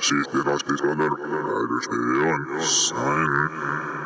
Así que las pistolas de on sign